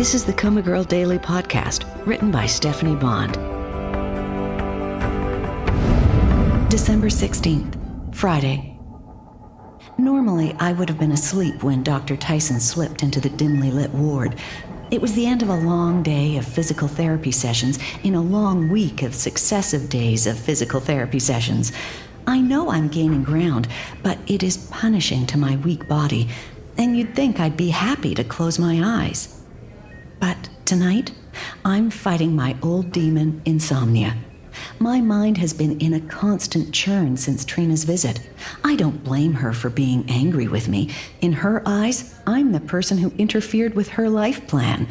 This is the Coma Girl Daily Podcast, written by Stephanie Bond. December 16th, Friday. Normally, I would have been asleep when Dr. Tyson slipped into the dimly lit ward. It was the end of a long day of physical therapy sessions in a long week of successive days of physical therapy sessions. I know I'm gaining ground, but it is punishing to my weak body, and you'd think I'd be happy to close my eyes. But tonight, I'm fighting my old demon, insomnia. My mind has been in a constant churn since Trina's visit. I don't blame her for being angry with me. In her eyes, I'm the person who interfered with her life plan.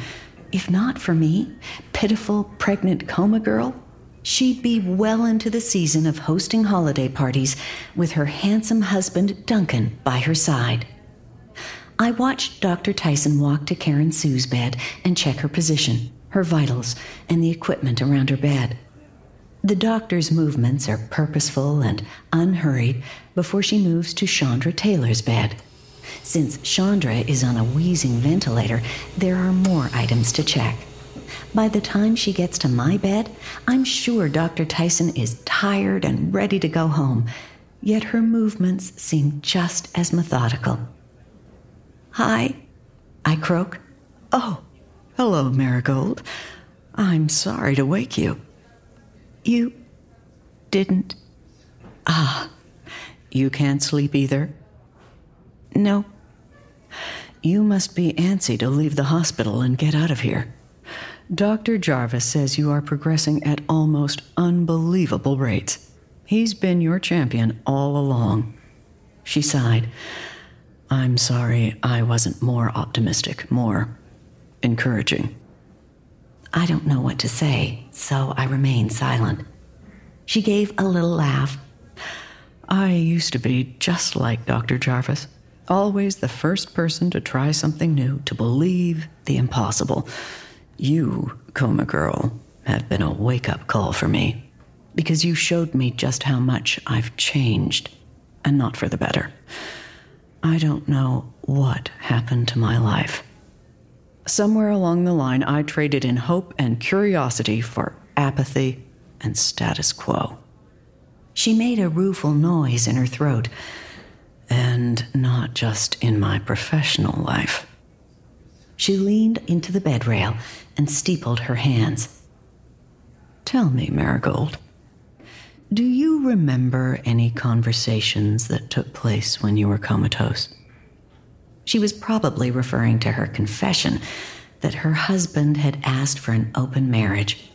If not for me, pitiful, pregnant coma girl, she'd be well into the season of hosting holiday parties with her handsome husband, Duncan, by her side. I watched Dr. Tyson walk to Karen Sue's bed and check her position, her vitals, and the equipment around her bed. The doctor's movements are purposeful and unhurried before she moves to Chandra Taylor's bed. Since Chandra is on a wheezing ventilator, there are more items to check. By the time she gets to my bed, I'm sure Dr. Tyson is tired and ready to go home, yet her movements seem just as methodical. Hi, I croak. Oh, hello, Marigold. I'm sorry to wake you. You didn't. Ah, you can't sleep either? No. You must be antsy to leave the hospital and get out of here. Dr. Jarvis says you are progressing at almost unbelievable rates. He's been your champion all along. She sighed. I'm sorry I wasn't more optimistic, more encouraging. I don't know what to say, so I remain silent. She gave a little laugh. I used to be just like Dr. Jarvis, always the first person to try something new, to believe the impossible. You, Coma Girl, have been a wake up call for me, because you showed me just how much I've changed, and not for the better. I don't know what happened to my life. Somewhere along the line, I traded in hope and curiosity for apathy and status quo. She made a rueful noise in her throat, and not just in my professional life. She leaned into the bed rail and steepled her hands. Tell me, Marigold, do you remember any conversations that took place when you were comatose? She was probably referring to her confession that her husband had asked for an open marriage.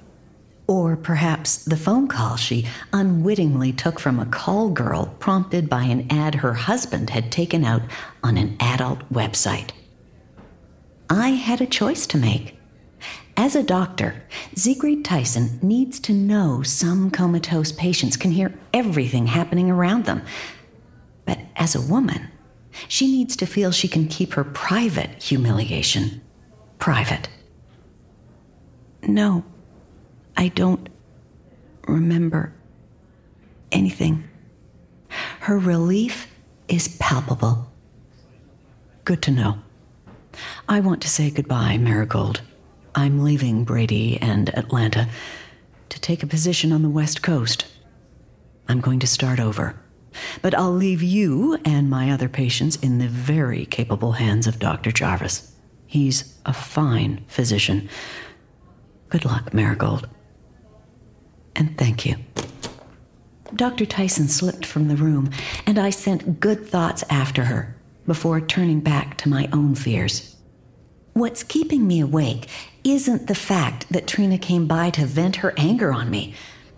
Or perhaps the phone call she unwittingly took from a call girl prompted by an ad her husband had taken out on an adult website. I had a choice to make. As a doctor, Siegfried Tyson needs to know some comatose patients can hear everything happening around them. But as a woman, she needs to feel she can keep her private humiliation private. No, I don't remember anything. Her relief is palpable. Good to know. I want to say goodbye, Marigold. I'm leaving Brady and Atlanta to take a position on the West Coast. I'm going to start over. But I'll leave you and my other patients in the very capable hands of Dr. Jarvis. He's a fine physician. Good luck, Marigold. And thank you. Dr. Tyson slipped from the room, and I sent good thoughts after her before turning back to my own fears. What's keeping me awake isn't the fact that Trina came by to vent her anger on me.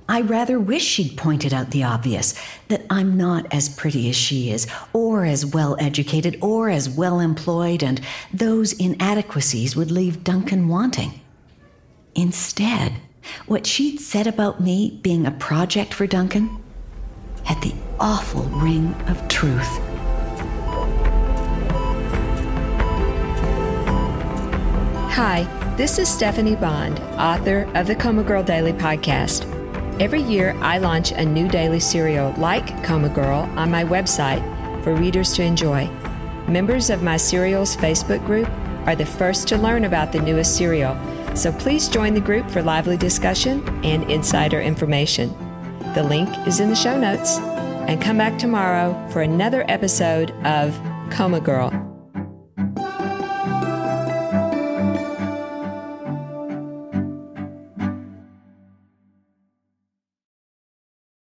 I rather wish she'd pointed out the obvious that I'm not as pretty as she is, or as well educated, or as well employed, and those inadequacies would leave Duncan wanting. Instead, what she'd said about me being a project for Duncan had the awful ring of truth. Hi, this is Stephanie Bond, author of the Coma Girl Daily Podcast. Every year, I launch a new daily serial like Coma Girl on my website for readers to enjoy. Members of my serial's Facebook group are the first to learn about the newest serial, so please join the group for lively discussion and insider information. The link is in the show notes. And come back tomorrow for another episode of Coma Girl.